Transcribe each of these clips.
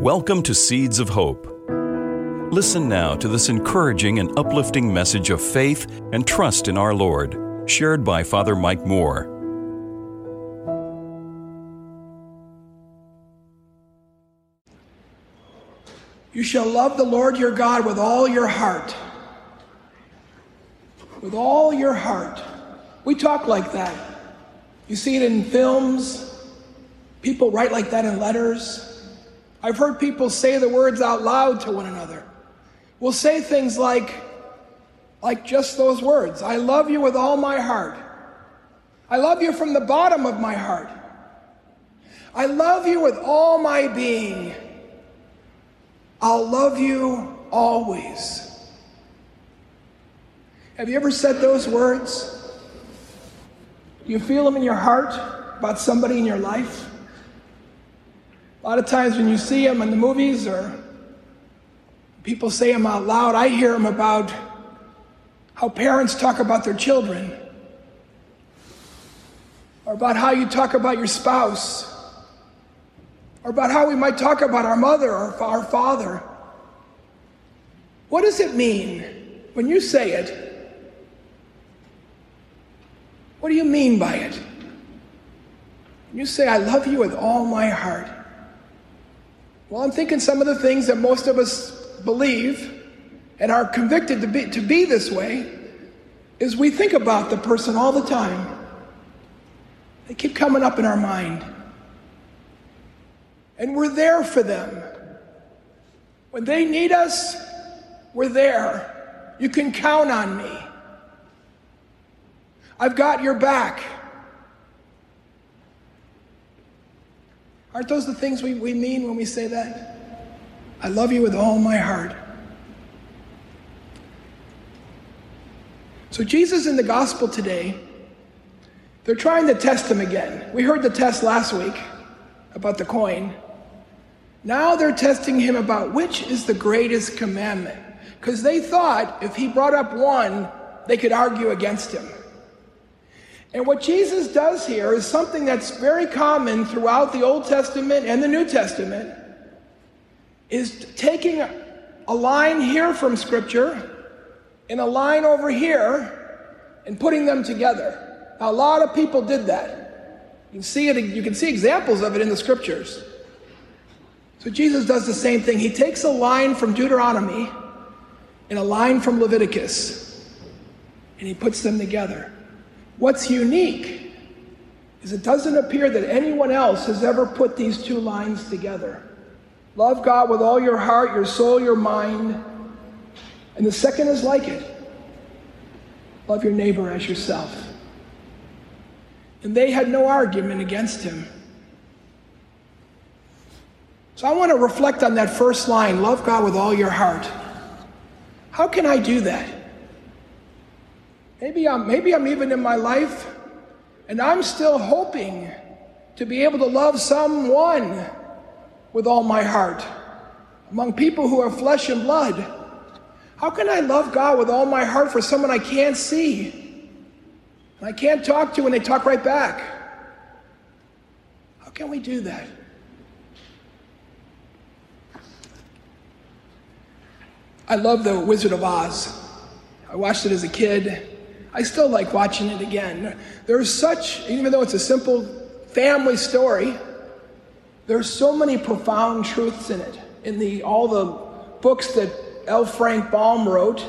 Welcome to Seeds of Hope. Listen now to this encouraging and uplifting message of faith and trust in our Lord, shared by Father Mike Moore. You shall love the Lord your God with all your heart. With all your heart. We talk like that. You see it in films. People write like that in letters. I've heard people say the words out loud to one another. We'll say things like, like just those words I love you with all my heart. I love you from the bottom of my heart. I love you with all my being. I'll love you always. Have you ever said those words? You feel them in your heart about somebody in your life? A lot of times when you see them in the movies or people say them out loud, I hear them about how parents talk about their children or about how you talk about your spouse or about how we might talk about our mother or our father. What does it mean when you say it? What do you mean by it? You say, I love you with all my heart. Well, I'm thinking some of the things that most of us believe and are convicted to be, to be this way is we think about the person all the time. They keep coming up in our mind. And we're there for them. When they need us, we're there. You can count on me. I've got your back. Aren't those the things we, we mean when we say that? I love you with all my heart. So, Jesus in the gospel today, they're trying to test him again. We heard the test last week about the coin. Now they're testing him about which is the greatest commandment. Because they thought if he brought up one, they could argue against him. And what Jesus does here is something that's very common throughout the Old Testament and the New Testament is taking a line here from scripture and a line over here and putting them together. Now, a lot of people did that. You can see it you can see examples of it in the scriptures. So Jesus does the same thing. He takes a line from Deuteronomy and a line from Leviticus and he puts them together. What's unique is it doesn't appear that anyone else has ever put these two lines together. Love God with all your heart, your soul, your mind. And the second is like it love your neighbor as yourself. And they had no argument against him. So I want to reflect on that first line love God with all your heart. How can I do that? Maybe I'm, maybe I'm even in my life and I'm still hoping to be able to love someone with all my heart among people who are flesh and blood. How can I love God with all my heart for someone I can't see? And I can't talk to and they talk right back. How can we do that? I love The Wizard of Oz. I watched it as a kid. I still like watching it again. There's such, even though it's a simple family story, there's so many profound truths in it. In the all the books that L. Frank Baum wrote,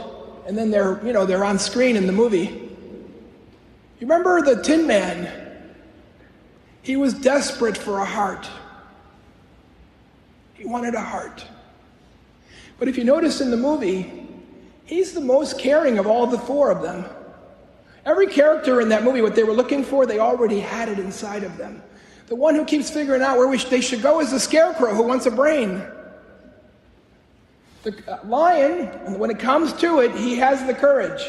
and then they're you know they're on screen in the movie. You remember the Tin Man? He was desperate for a heart. He wanted a heart. But if you notice in the movie, he's the most caring of all the four of them. Every character in that movie, what they were looking for, they already had it inside of them. The one who keeps figuring out where sh- they should go is the scarecrow who wants a brain. The uh, lion, when it comes to it, he has the courage.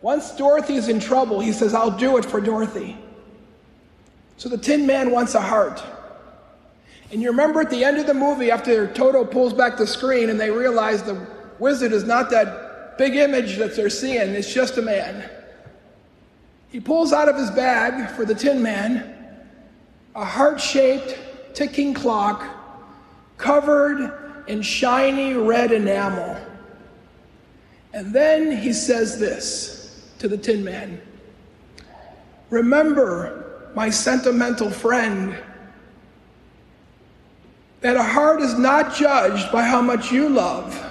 Once Dorothy is in trouble, he says, I'll do it for Dorothy. So the Tin Man wants a heart. And you remember at the end of the movie, after Toto pulls back the screen and they realize the wizard is not that big image that they're seeing, it's just a man. He pulls out of his bag for the Tin Man a heart shaped ticking clock covered in shiny red enamel. And then he says this to the Tin Man Remember, my sentimental friend, that a heart is not judged by how much you love,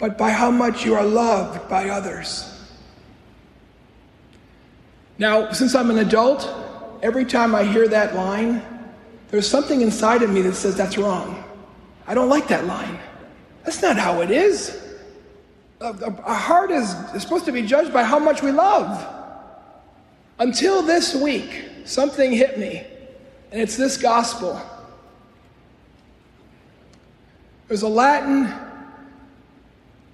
but by how much you are loved by others. Now, since I'm an adult, every time I hear that line, there's something inside of me that says that's wrong. I don't like that line. That's not how it is. A, a, a heart is, is supposed to be judged by how much we love. Until this week, something hit me, and it's this gospel. There's a Latin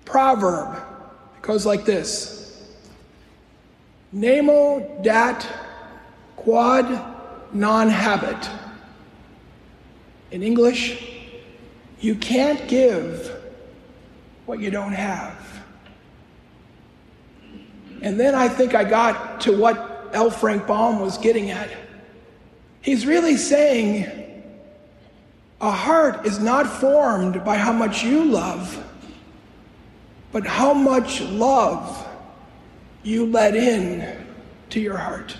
proverb. It goes like this Nemo dat quod non habet. In English, you can't give what you don't have. And then I think I got to what L. Frank Baum was getting at. He's really saying a heart is not formed by how much you love, but how much love you let in to your heart.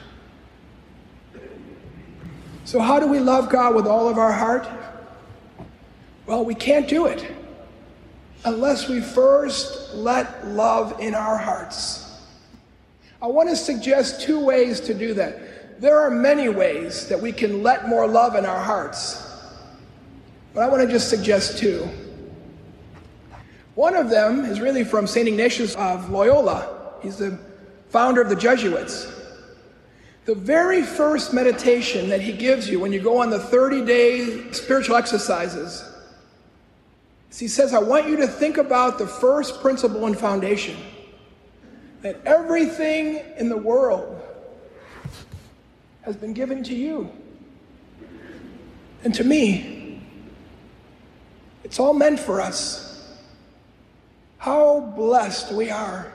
So, how do we love God with all of our heart? Well, we can't do it unless we first let love in our hearts. I want to suggest two ways to do that. There are many ways that we can let more love in our hearts, but I want to just suggest two. One of them is really from St. Ignatius of Loyola. He's the founder of the Jesuits, the very first meditation that he gives you when you go on the 30 day spiritual exercises, he says, I want you to think about the first principle and foundation that everything in the world has been given to you and to me. It's all meant for us. How blessed we are.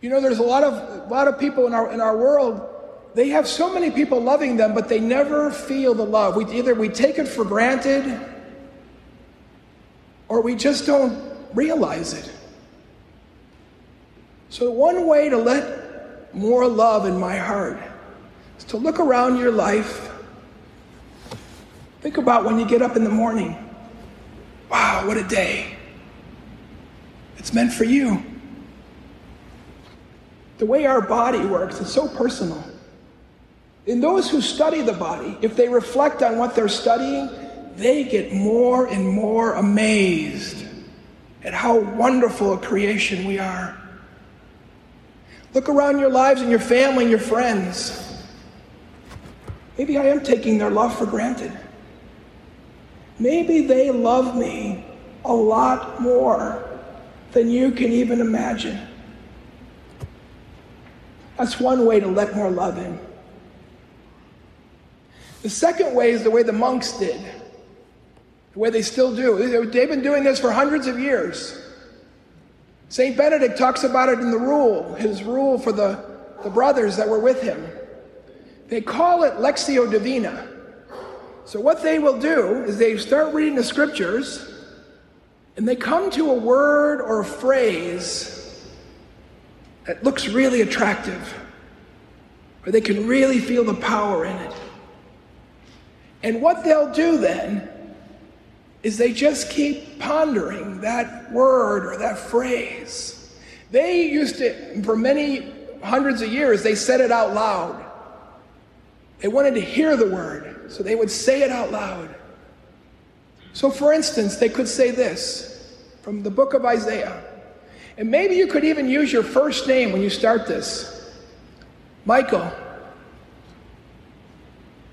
You know, there's a lot of a lot of people in our in our world. They have so many people loving them, but they never feel the love. We either we take it for granted, or we just don't realize it. So one way to let more love in my heart is to look around your life. Think about when you get up in the morning. Wow, what a day. It's meant for you. The way our body works is so personal. In those who study the body, if they reflect on what they're studying, they get more and more amazed at how wonderful a creation we are. Look around your lives and your family and your friends. Maybe I am taking their love for granted. Maybe they love me a lot more than you can even imagine. That's one way to let more love in. The second way is the way the monks did, the way they still do. They've been doing this for hundreds of years. St. Benedict talks about it in the rule, his rule for the, the brothers that were with him. They call it Lectio Divina. So, what they will do is they start reading the scriptures and they come to a word or a phrase that looks really attractive, or they can really feel the power in it. And what they'll do then is they just keep pondering that word or that phrase. They used to, for many hundreds of years, they said it out loud. They wanted to hear the word, so they would say it out loud. So, for instance, they could say this from the book of Isaiah and maybe you could even use your first name when you start this Michael,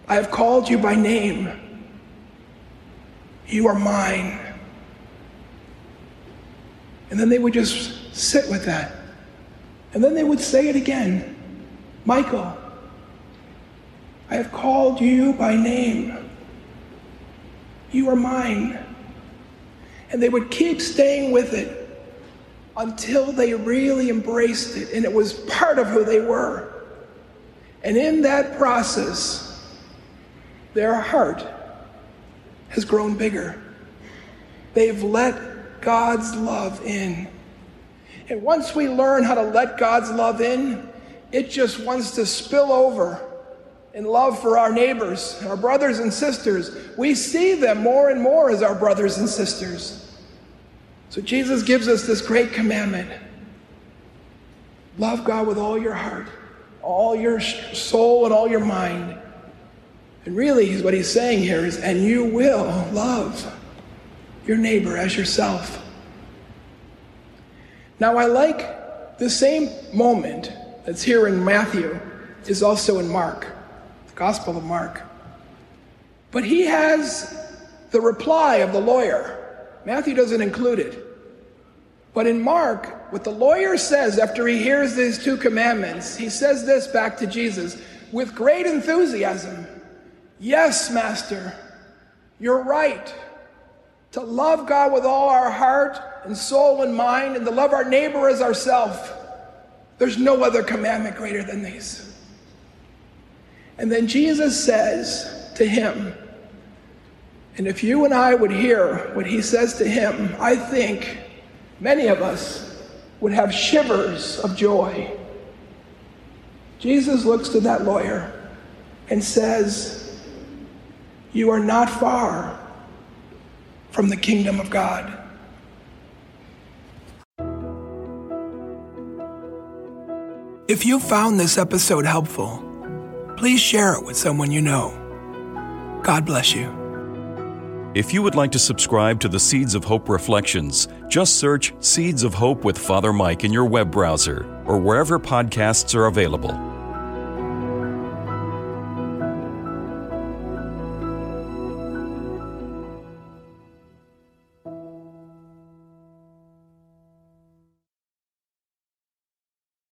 I have called you by name. You are mine. And then they would just sit with that. And then they would say it again Michael, I have called you by name. You are mine. And they would keep staying with it until they really embraced it and it was part of who they were. And in that process, their heart has grown bigger. They've let God's love in. And once we learn how to let God's love in, it just wants to spill over in love for our neighbors, our brothers and sisters. We see them more and more as our brothers and sisters. So Jesus gives us this great commandment love God with all your heart, all your soul, and all your mind. And really, what he's saying here is, and you will love your neighbor as yourself. Now, I like the same moment that's here in Matthew is also in Mark, the Gospel of Mark. But he has the reply of the lawyer. Matthew doesn't include it. But in Mark, what the lawyer says after he hears these two commandments, he says this back to Jesus with great enthusiasm Yes, Master, you're right. To love God with all our heart and soul and mind, and to love our neighbor as ourself. There's no other commandment greater than these. And then Jesus says to him, and if you and I would hear what he says to him, I think many of us would have shivers of joy. Jesus looks to that lawyer and says, You are not far from the kingdom of God. If you found this episode helpful, please share it with someone you know. God bless you. If you would like to subscribe to the Seeds of Hope Reflections, just search Seeds of Hope with Father Mike in your web browser or wherever podcasts are available.